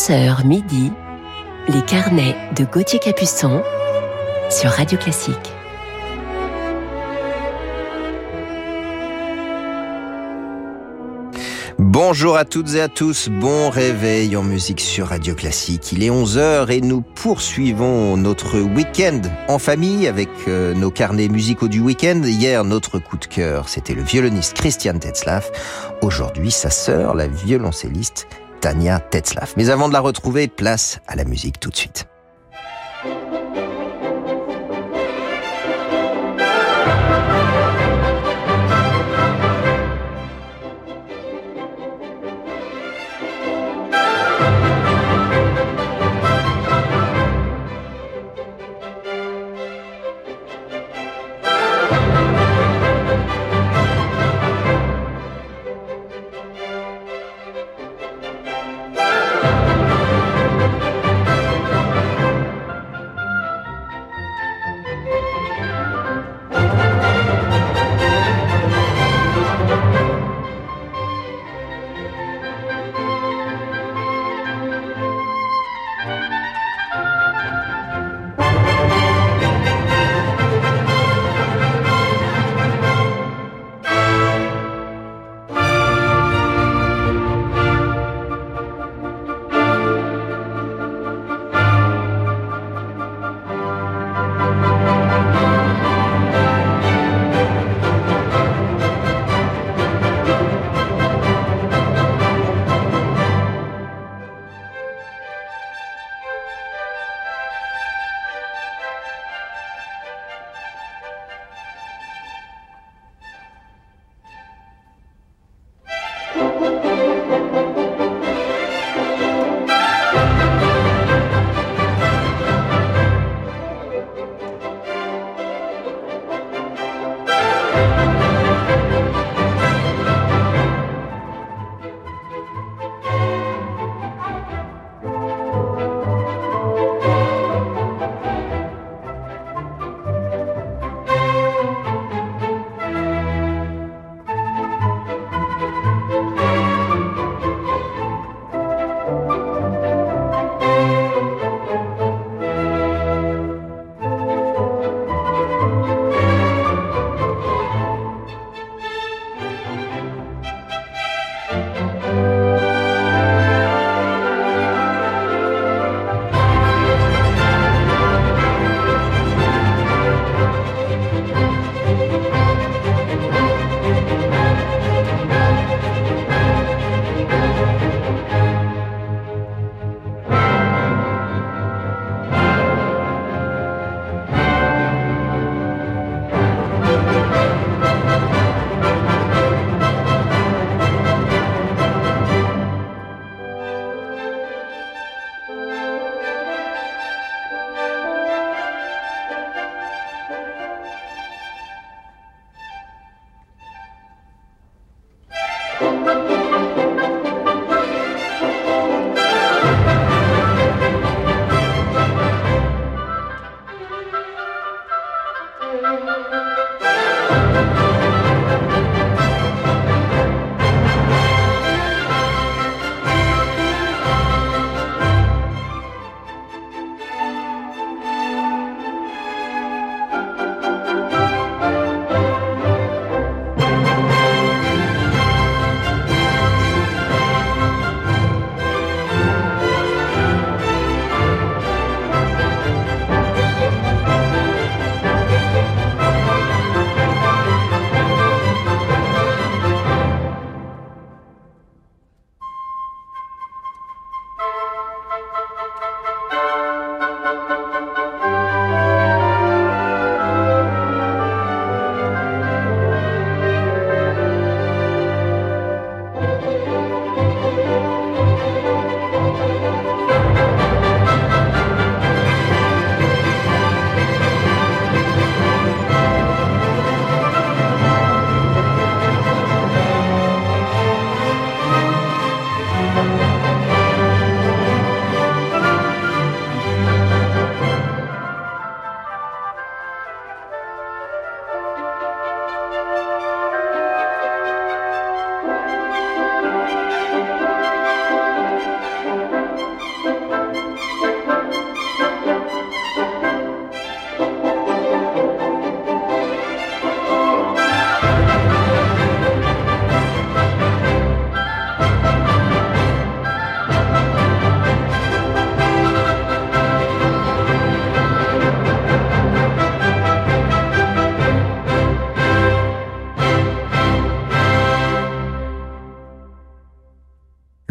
11h midi, les carnets de Gauthier Capuçon sur Radio Classique. Bonjour à toutes et à tous, bon réveil en musique sur Radio Classique. Il est 11h et nous poursuivons notre week-end en famille avec euh, nos carnets musicaux du week-end. Hier, notre coup de cœur, c'était le violoniste Christian Tetzlaff. Aujourd'hui, sa sœur, la violoncelliste Tania Tetzlaff. Mais avant de la retrouver, place à la musique tout de suite.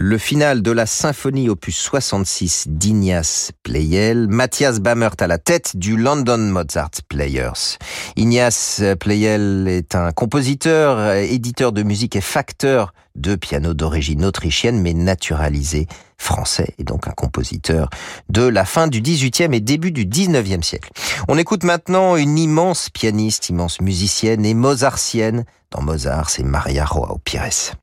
Le final de la symphonie opus 66 d'Ignace Pleyel, Mathias Bammert à la tête du London Mozart Players. Ignace Pleyel est un compositeur, éditeur de musique et facteur de piano d'origine autrichienne mais naturalisé français et donc un compositeur de la fin du 18e et début du 19e siècle. On écoute maintenant une immense pianiste, immense musicienne et mozartienne. Dans Mozart, c'est Maria Roa Pires.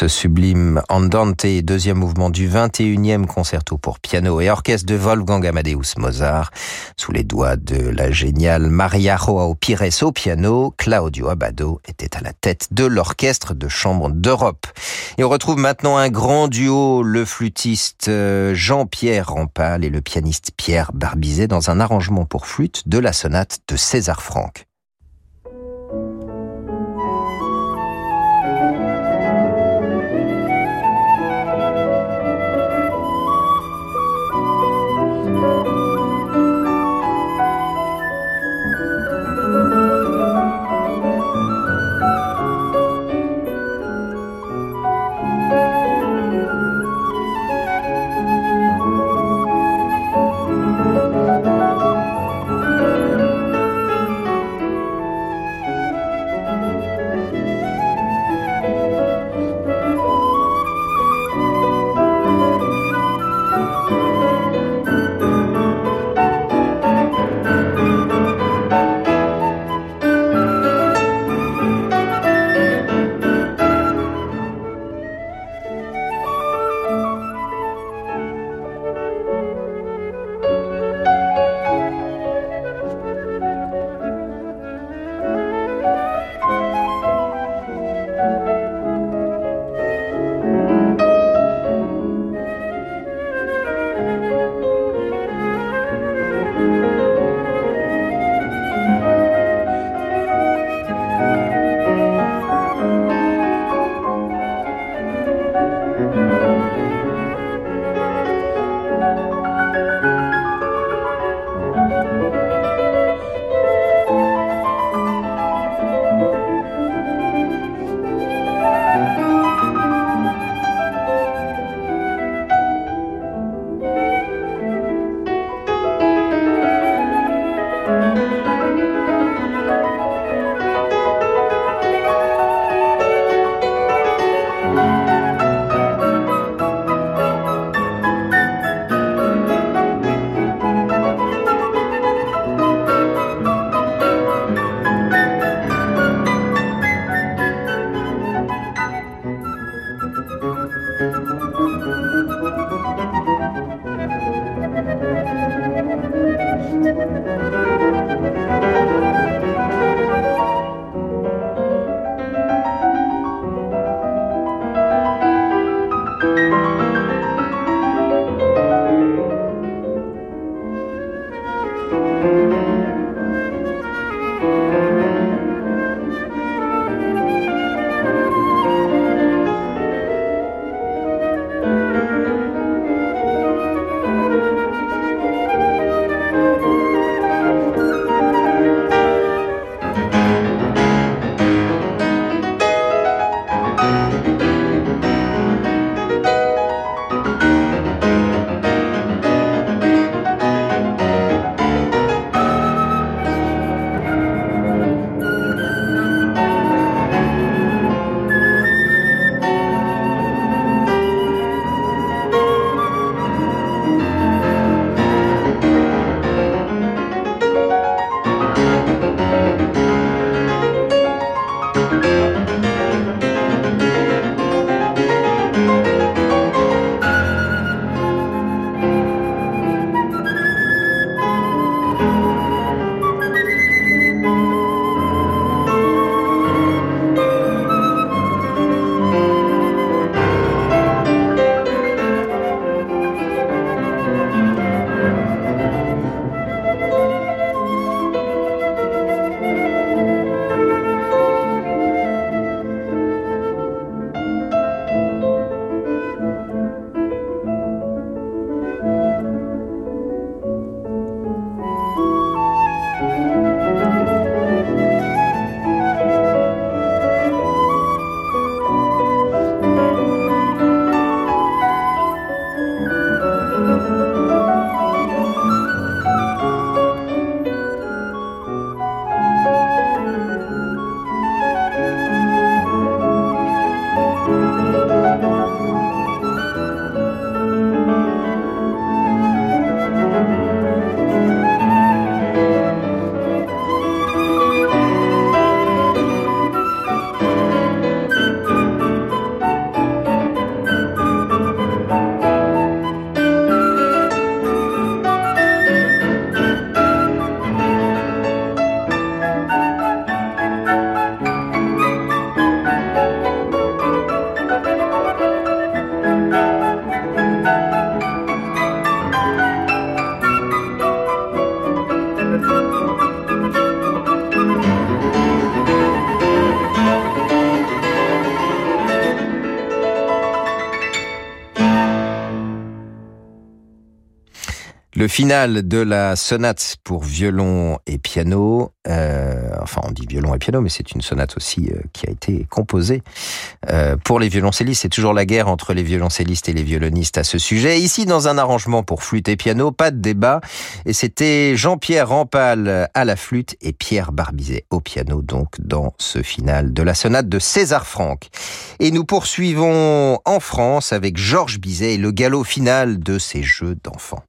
Ce sublime Andante, deuxième mouvement du 21e concerto pour piano et orchestre de Wolfgang Amadeus Mozart, sous les doigts de la géniale Maria Joao Pires au piano, Claudio Abbado était à la tête de l'orchestre de chambre d'Europe. Et on retrouve maintenant un grand duo, le flûtiste euh, Jean-Pierre Rampal et le pianiste Pierre Barbizet dans un arrangement pour flûte de la sonate de César Franck. Le final de la sonate pour violon et piano, euh, enfin on dit violon et piano, mais c'est une sonate aussi euh, qui a été composée euh, pour les violoncellistes. C'est toujours la guerre entre les violoncellistes et les violonistes à ce sujet. Ici, dans un arrangement pour flûte et piano, pas de débat. Et c'était Jean-Pierre Rampal à la flûte et Pierre Barbizet au piano, donc dans ce final de la sonate de César Franck. Et nous poursuivons en France avec Georges Bizet et le galop final de ces jeux d'enfants.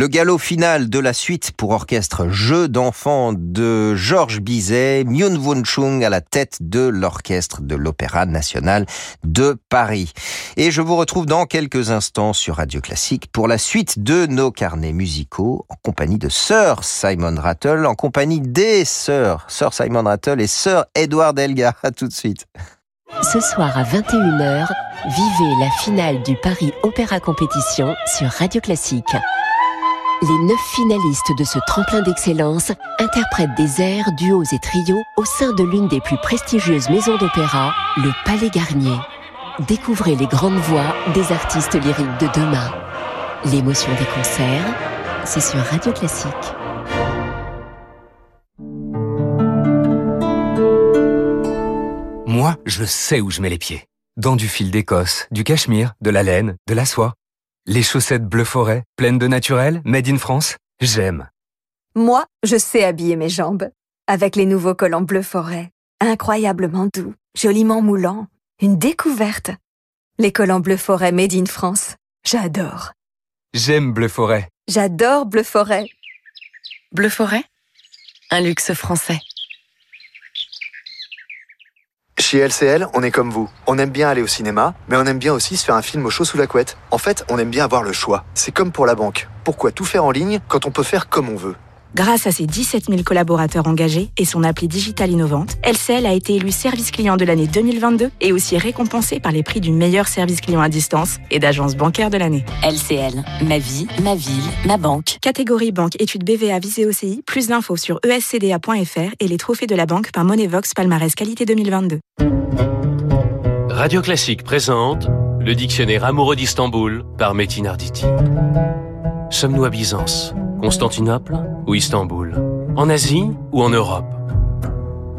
Le galop final de la suite pour orchestre Jeu d'enfants de Georges Bizet, Myun Won Chung à la tête de l'orchestre de l'Opéra national de Paris. Et je vous retrouve dans quelques instants sur Radio Classique pour la suite de nos carnets musicaux en compagnie de Sir Simon Rattle, en compagnie des sœurs Sir Simon Rattle et Sir Edward Elgar. À tout de suite. Ce soir à 21h, vivez la finale du Paris Opéra Compétition sur Radio Classique les neuf finalistes de ce tremplin d'excellence interprètent des airs, duos et trios au sein de l'une des plus prestigieuses maisons d'opéra, le Palais Garnier. Découvrez les grandes voix des artistes lyriques de demain. L'émotion des concerts, c'est sur Radio Classique. Moi, je sais où je mets les pieds. Dans du fil d'Écosse, du cachemire, de la laine, de la soie. Les chaussettes bleu forêt, pleines de naturel, made in France, j'aime. Moi, je sais habiller mes jambes. Avec les nouveaux collants bleu forêt. Incroyablement doux, joliment moulants. Une découverte. Les collants bleu forêt made in France. J'adore. J'aime bleu forêt. J'adore bleu forêt. Bleu forêt? Un luxe français. Chez LCL, on est comme vous. On aime bien aller au cinéma, mais on aime bien aussi se faire un film au chaud sous la couette. En fait, on aime bien avoir le choix. C'est comme pour la banque. Pourquoi tout faire en ligne quand on peut faire comme on veut? Grâce à ses 17 000 collaborateurs engagés et son appli digitale innovante, LCL a été élu service client de l'année 2022 et aussi récompensé par les prix du meilleur service client à distance et d'agence bancaire de l'année. LCL, ma vie, ma ville, ma banque. Catégorie banque études BVA visée OCI, plus d'infos sur escda.fr et les trophées de la banque par Monevox Palmarès Qualité 2022. Radio Classique présente le dictionnaire amoureux d'Istanbul par Metin Arditi. Sommes-nous à Byzance Constantinople ou Istanbul? En Asie ou en Europe?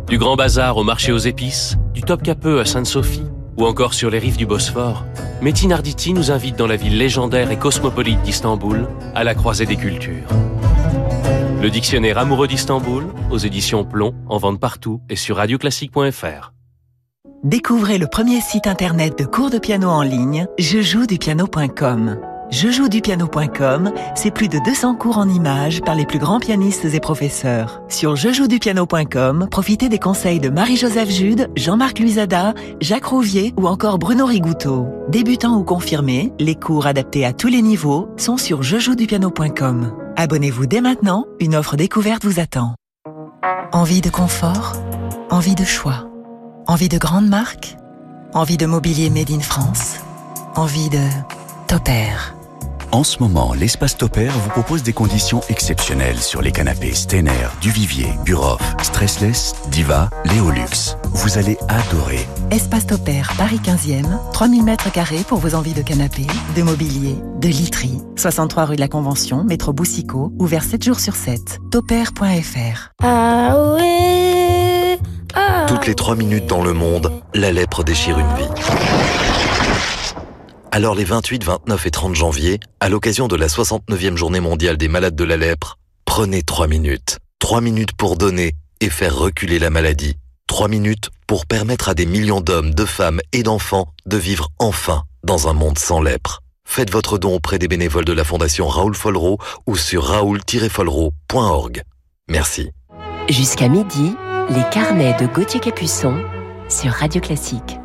Du Grand Bazar au marché aux épices, du Top Capeux à Sainte-Sophie ou encore sur les rives du Bosphore, Metin Arditi nous invite dans la ville légendaire et cosmopolite d'Istanbul, à la croisée des cultures. Le dictionnaire amoureux d'Istanbul, aux éditions Plomb, en vente partout et sur radioclassique.fr. Découvrez le premier site internet de cours de piano en ligne, jejouedupiano.com. Jejouedupiano.com, c'est plus de 200 cours en images par les plus grands pianistes et professeurs. Sur jejouedupiano.com, profitez des conseils de Marie-Joseph Jude, Jean-Marc Luisada, Jacques Rouvier ou encore Bruno Rigouteau. Débutants ou confirmés, les cours adaptés à tous les niveaux sont sur jejouedupiano.com. Abonnez-vous dès maintenant, une offre découverte vous attend. Envie de confort Envie de choix Envie de grandes marques Envie de mobilier made in France Envie de Topair En ce moment, l'espace Topair vous propose des conditions exceptionnelles sur les canapés Stener, Duvivier, Buroff, Stressless, Diva, Léolux. Vous allez adorer. Espace Topair, Paris 15e, 3000 mètres carrés pour vos envies de canapé, de mobilier, de literie. 63 rue de la Convention, métro Boussicaut, ouvert 7 jours sur 7. Topair.fr Ah ouais ah. Toutes les 3 minutes dans le monde, la lèpre déchire une vie. Alors les 28, 29 et 30 janvier, à l'occasion de la 69e journée mondiale des malades de la lèpre, prenez 3 minutes. 3 minutes pour donner et faire reculer la maladie. 3 minutes pour permettre à des millions d'hommes, de femmes et d'enfants de vivre enfin dans un monde sans lèpre. Faites votre don auprès des bénévoles de la Fondation Raoul Follereau ou sur raoul-follereau.org. Merci. Jusqu'à midi, les carnets de Gauthier Capuçon sur Radio Classique.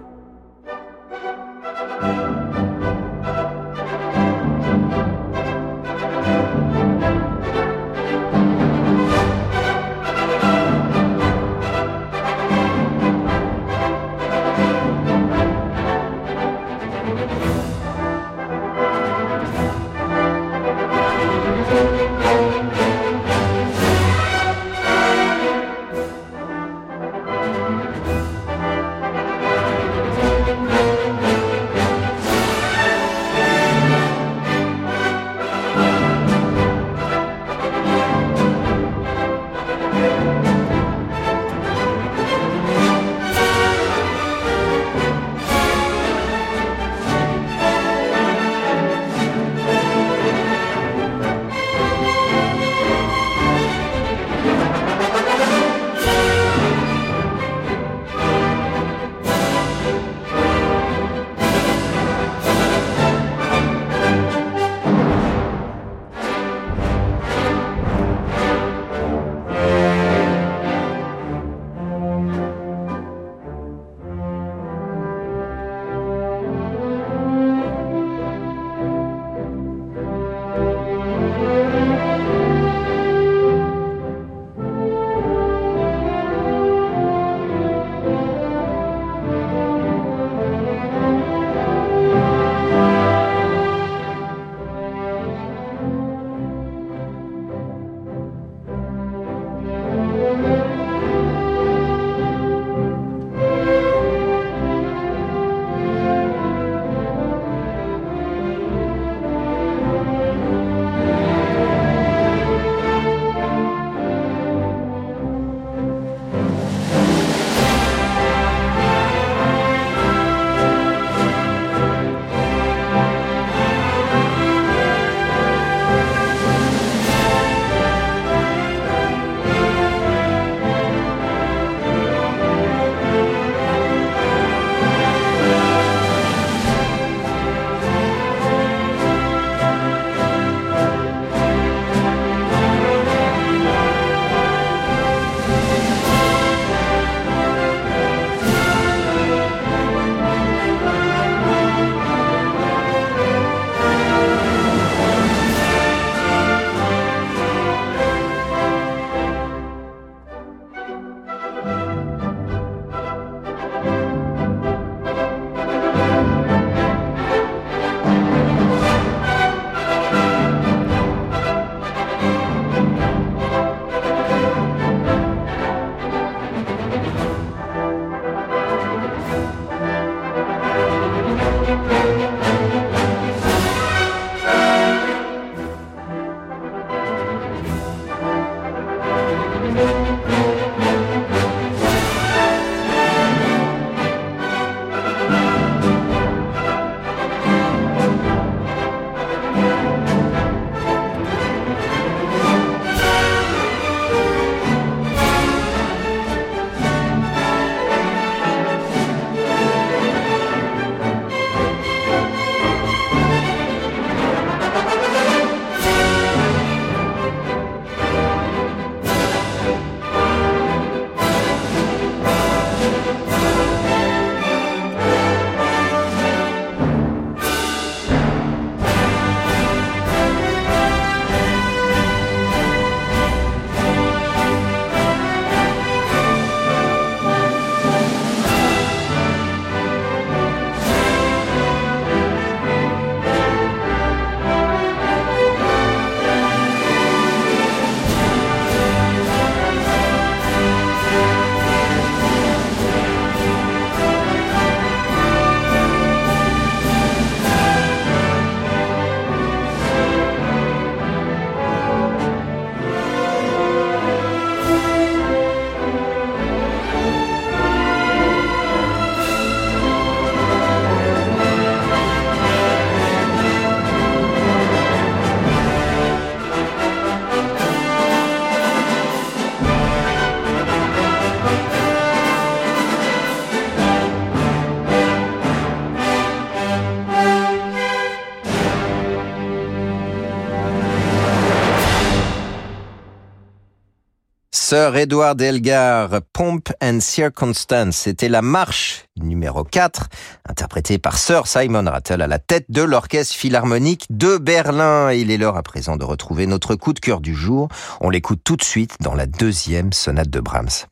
Sir Edward Elgar, Pomp and Circumstance, c'était la marche numéro 4, interprétée par Sir Simon Rattle à la tête de l'Orchestre Philharmonique de Berlin. Il est l'heure à présent de retrouver notre coup de cœur du jour. On l'écoute tout de suite dans la deuxième sonate de Brahms.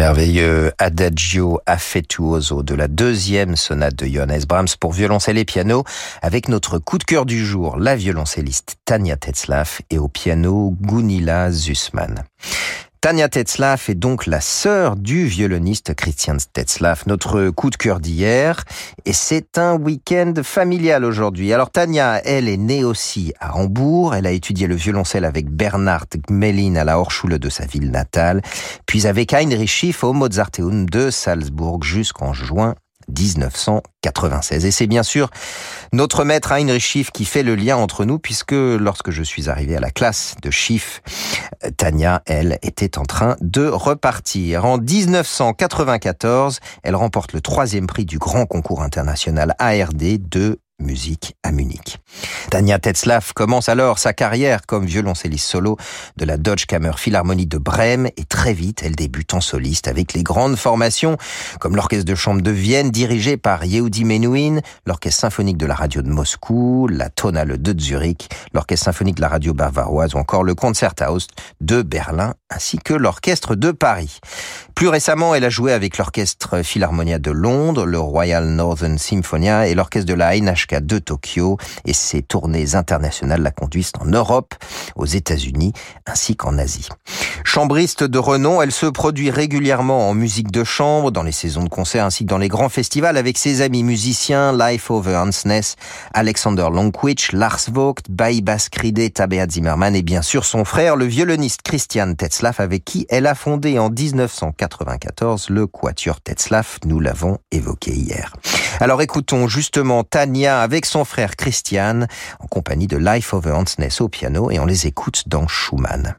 Merveilleux Adagio affettuoso de la deuxième sonate de Johannes Brahms pour violoncelle et piano avec notre coup de cœur du jour, la violoncelliste Tania Tetzlaff et au piano Gunilla Zussmann. Tania Tetzlaff est donc la sœur du violoniste Christian Tetzlaff, notre coup de cœur d'hier. Et c'est un week-end familial aujourd'hui. Alors Tania, elle est née aussi à Hambourg. Elle a étudié le violoncelle avec Bernhard Gmelin à la Hochschule de sa ville natale, puis avec Heinrich Schiff au Mozarteum de Salzbourg jusqu'en juin 1996. Et c'est bien sûr notre maître Heinrich Schiff qui fait le lien entre nous puisque lorsque je suis arrivé à la classe de Schiff, Tania, elle, était en train de repartir. En 1994, elle remporte le troisième prix du grand concours international ARD de musique à Munich. Tania Tetzlaff commence alors sa carrière comme violoncelliste solo de la Deutsche Kammer Philharmonie de Brême et très vite elle débute en soliste avec les grandes formations comme l'orchestre de chambre de Vienne dirigé par Yehudi Menuhin, l'orchestre symphonique de la radio de Moscou, la Tonale de Zurich, l'orchestre symphonique de la radio bavaroise ou encore le Concerthaus de Berlin ainsi que l'orchestre de Paris. Plus récemment, elle a joué avec l'orchestre Philharmonia de Londres, le Royal Northern Symphonia et l'orchestre de la NHK de Tokyo et ses tournées internationales la conduisent en Europe, aux États-Unis ainsi qu'en Asie. Chambriste de renom, elle se produit régulièrement en musique de chambre, dans les saisons de concert ainsi que dans les grands festivals avec ses amis musiciens Life Over Hansness, Alexander Longwich, Lars Vogt, Bai Baskride, Tabea Zimmermann et bien sûr son frère, le violoniste Christian Avec qui elle a fondé en 1994 le Quatuor Tetzlaff, nous l'avons évoqué hier. Alors écoutons justement Tania avec son frère Christian en compagnie de Life Over Hansness au piano et on les écoute dans Schumann.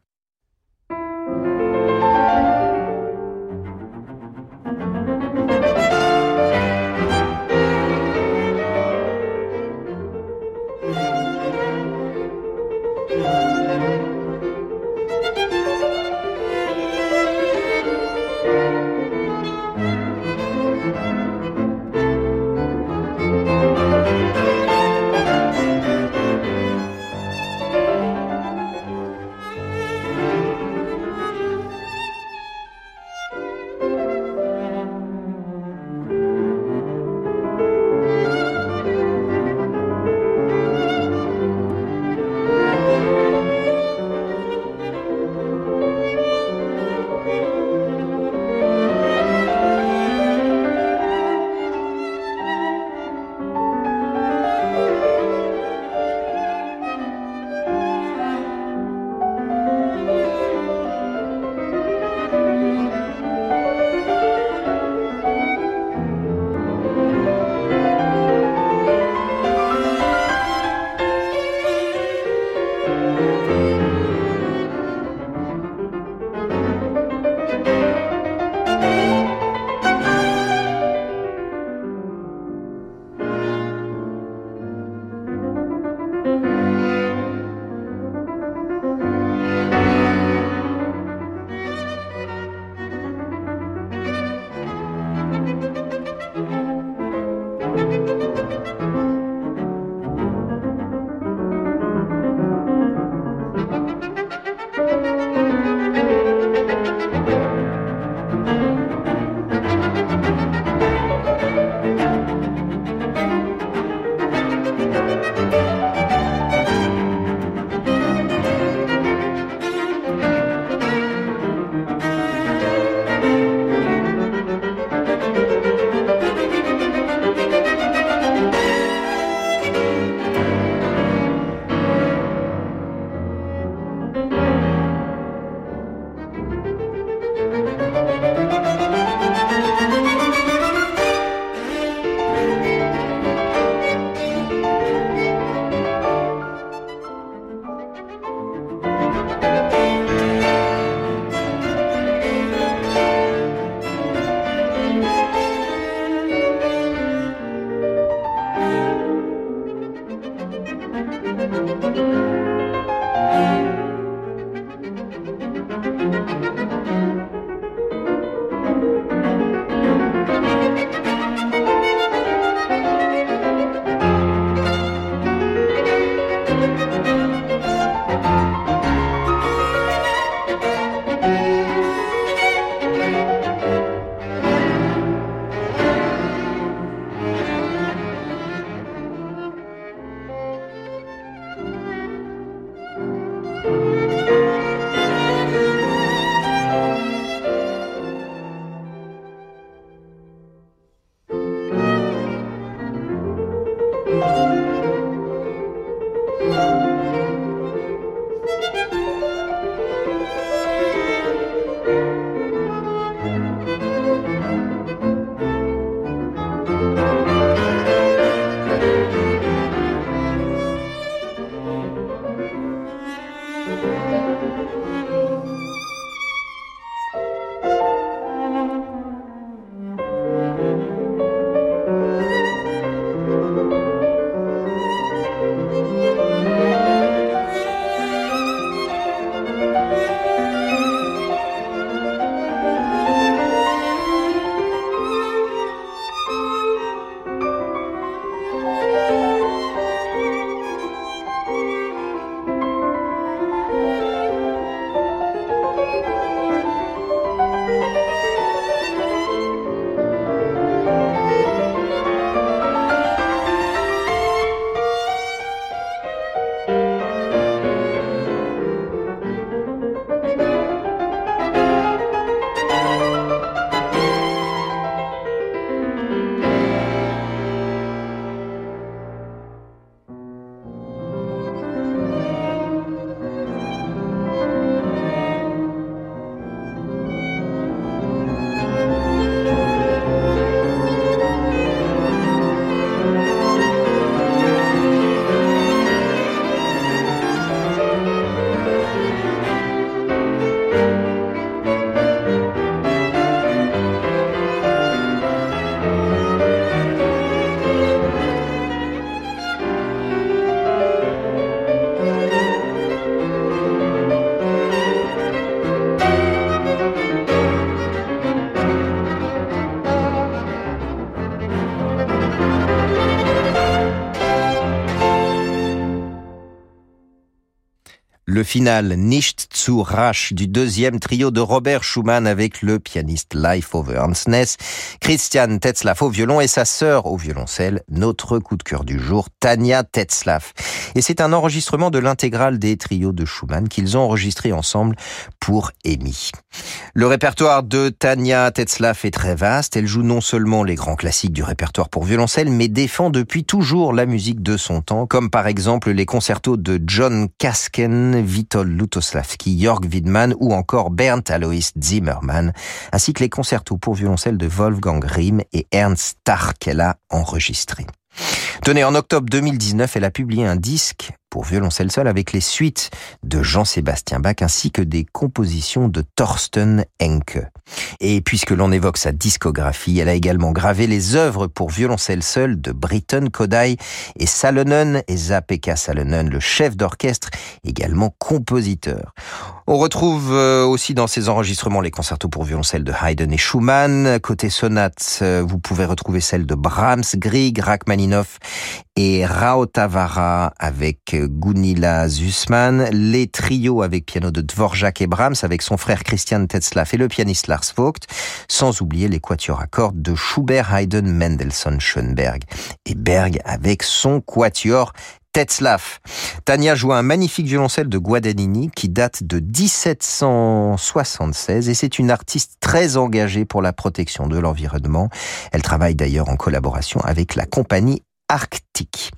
Le final Nicht zu rasch du deuxième trio de Robert Schumann avec le pianiste Life over Hansness, Christian Tetzlaff au violon et sa sœur au violoncelle, notre coup de cœur du jour, Tania Tetzlaff. Et c'est un enregistrement de l'intégrale des trios de Schumann qu'ils ont enregistré ensemble pour Amy. Le répertoire de Tania Tetzlaff est très vaste. Elle joue non seulement les grands classiques du répertoire pour violoncelle, mais défend depuis toujours la musique de son temps, comme par exemple les concertos de John Kasken, Witold Lutosławski, Jörg Widmann ou encore Bernd Alois Zimmermann, ainsi que les concertos pour violoncelle de Wolfgang Rihm et Ernst Starr qu'elle a enregistrés. Tenez, en octobre 2019, elle a publié un disque pour violoncelle seul avec les suites de Jean-Sébastien Bach ainsi que des compositions de Thorsten Henke. Et puisque l'on évoque sa discographie, elle a également gravé les œuvres pour violoncelle seul de Britton Kodai et Salonen et Zapeka Salonen, le chef d'orchestre, également compositeur. On retrouve euh, aussi dans ses enregistrements les concertos pour violoncelle de Haydn et Schumann. Côté sonate, euh, vous pouvez retrouver celles de Brahms, Grieg, Rachmaninoff et Raotavara avec Gunilla Zussmann, les trios avec piano de Dvorak et Brahms avec son frère Christian Tetzlaff et le pianiste Lars Vogt, sans oublier les quatuors à cordes de Schubert, Haydn, Mendelssohn, Schoenberg et Berg avec son quatuor Tetzlaff. Tania joue un magnifique violoncelle de Guadagnini qui date de 1776 et c'est une artiste très engagée pour la protection de l'environnement. Elle travaille d'ailleurs en collaboration avec la compagnie arctique.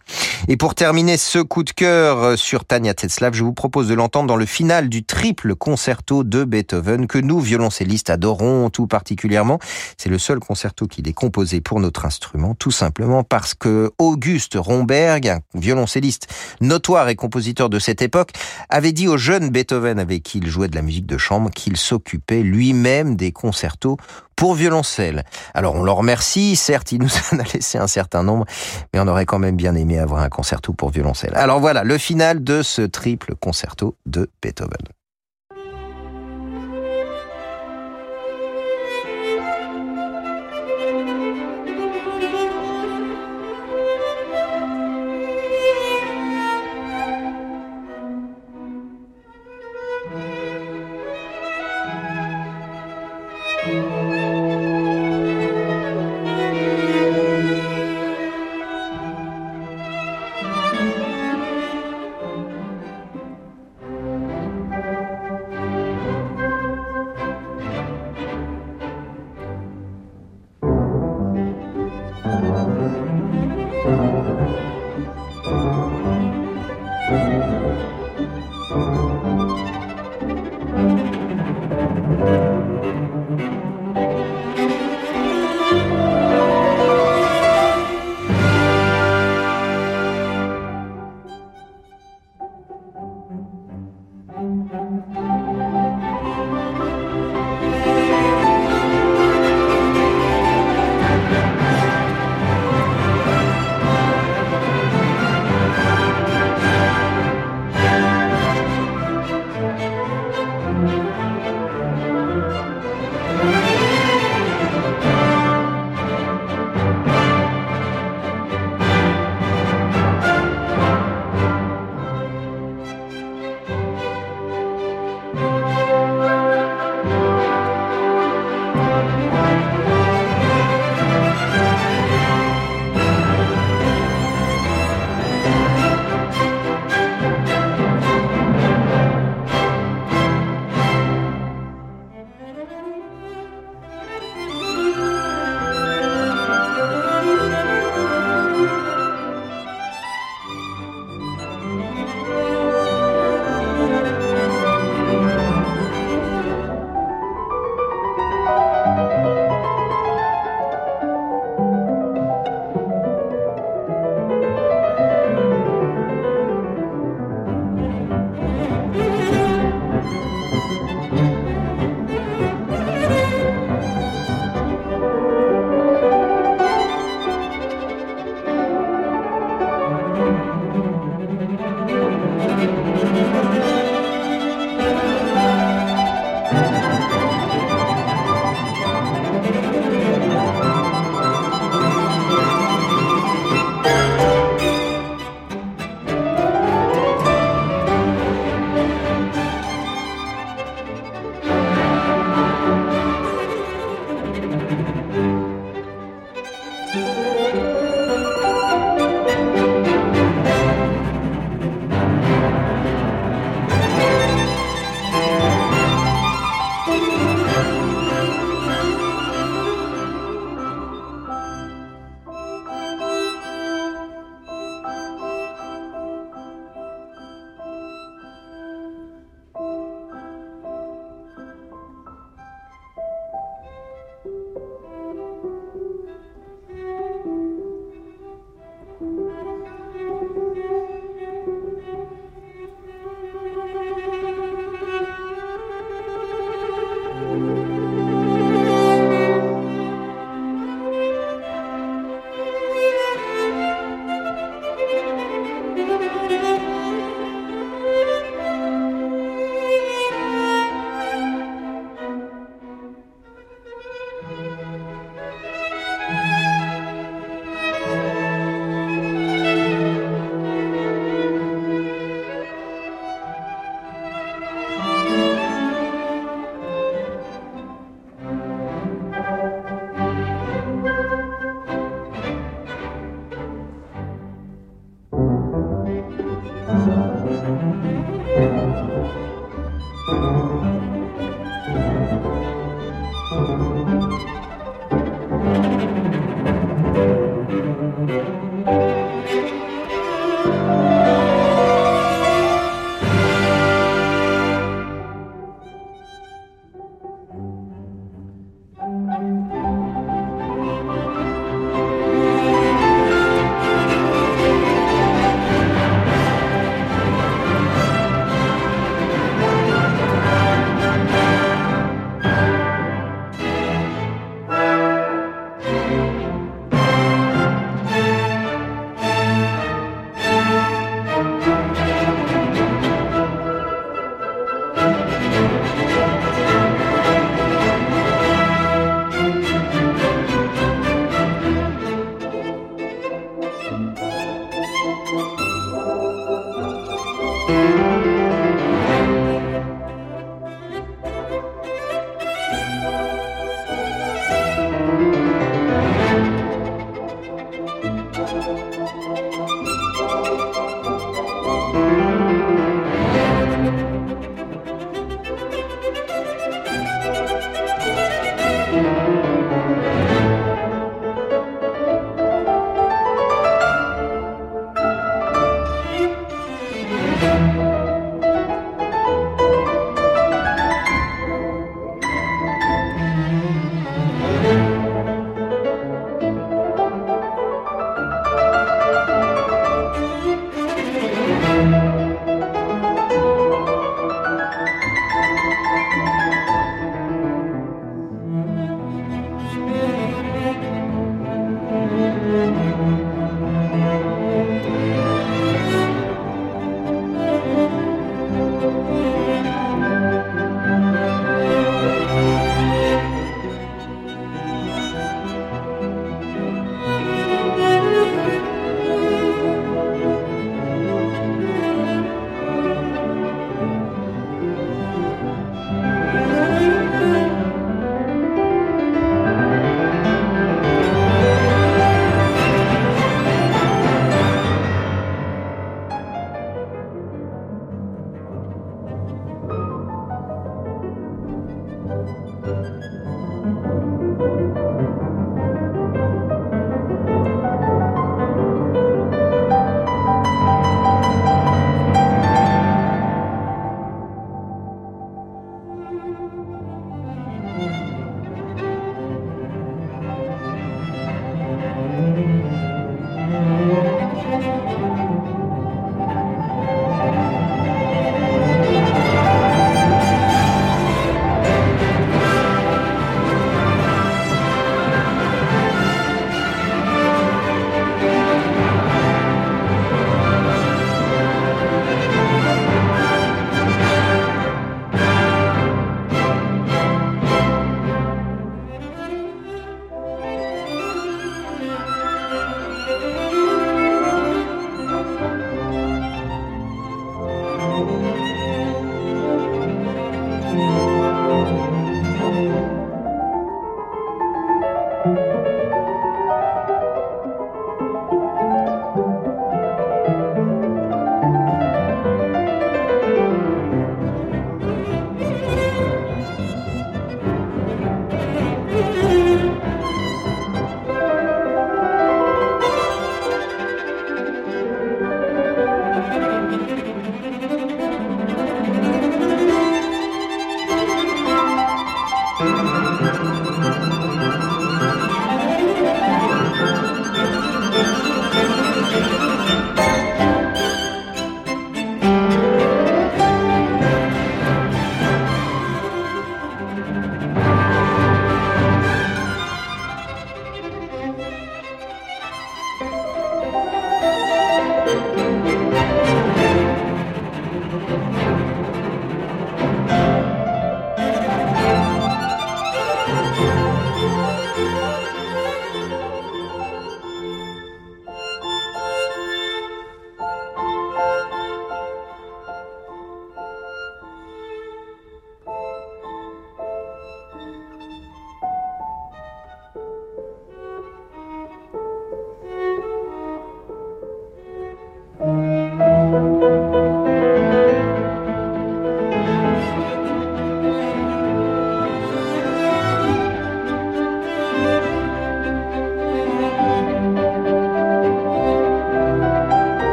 Et pour terminer ce coup de cœur sur Tania Tetzlaff, je vous propose de l'entendre dans le final du triple concerto de Beethoven que nous, violoncellistes, adorons tout particulièrement. C'est le seul concerto qu'il est composé pour notre instrument, tout simplement parce que Auguste Romberg, un violoncelliste notoire et compositeur de cette époque, avait dit au jeune Beethoven avec qui il jouait de la musique de chambre qu'il s'occupait lui-même des concertos pour violoncelle. Alors on le remercie, certes il nous en a laissé un certain nombre, mais on aurait quand même bien aimé avoir un concerto pour violoncelle. Alors voilà, le final de ce triple concerto de Beethoven.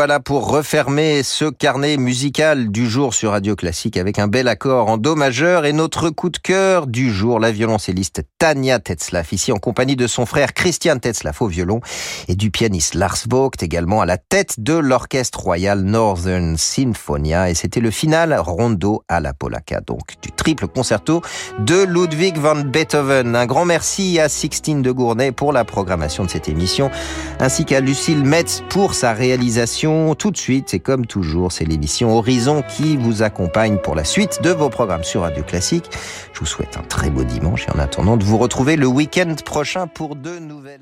Voilà pour refermer ce carnet musical du jour sur Radio Classique avec un bel accord en do majeur et notre coup de cœur du jour, la violoncelliste Tania Tetzlaff, ici en compagnie de son frère Christian Tetzlaff au violon et du pianiste Lars Vogt également à la tête de l'orchestre royal Northern Sinfonia et c'était le final rondo à la polacca, donc du triple concerto de Ludwig van Beethoven. Un grand merci à Sixtine de Gournay pour la programmation de cette émission ainsi qu'à Lucille Metz pour sa réalisation tout de suite, et comme toujours, c'est l'émission Horizon qui vous accompagne pour la suite de vos programmes sur Radio Classique. Je vous souhaite un très beau dimanche et en attendant de vous retrouver le week-end prochain pour de nouvelles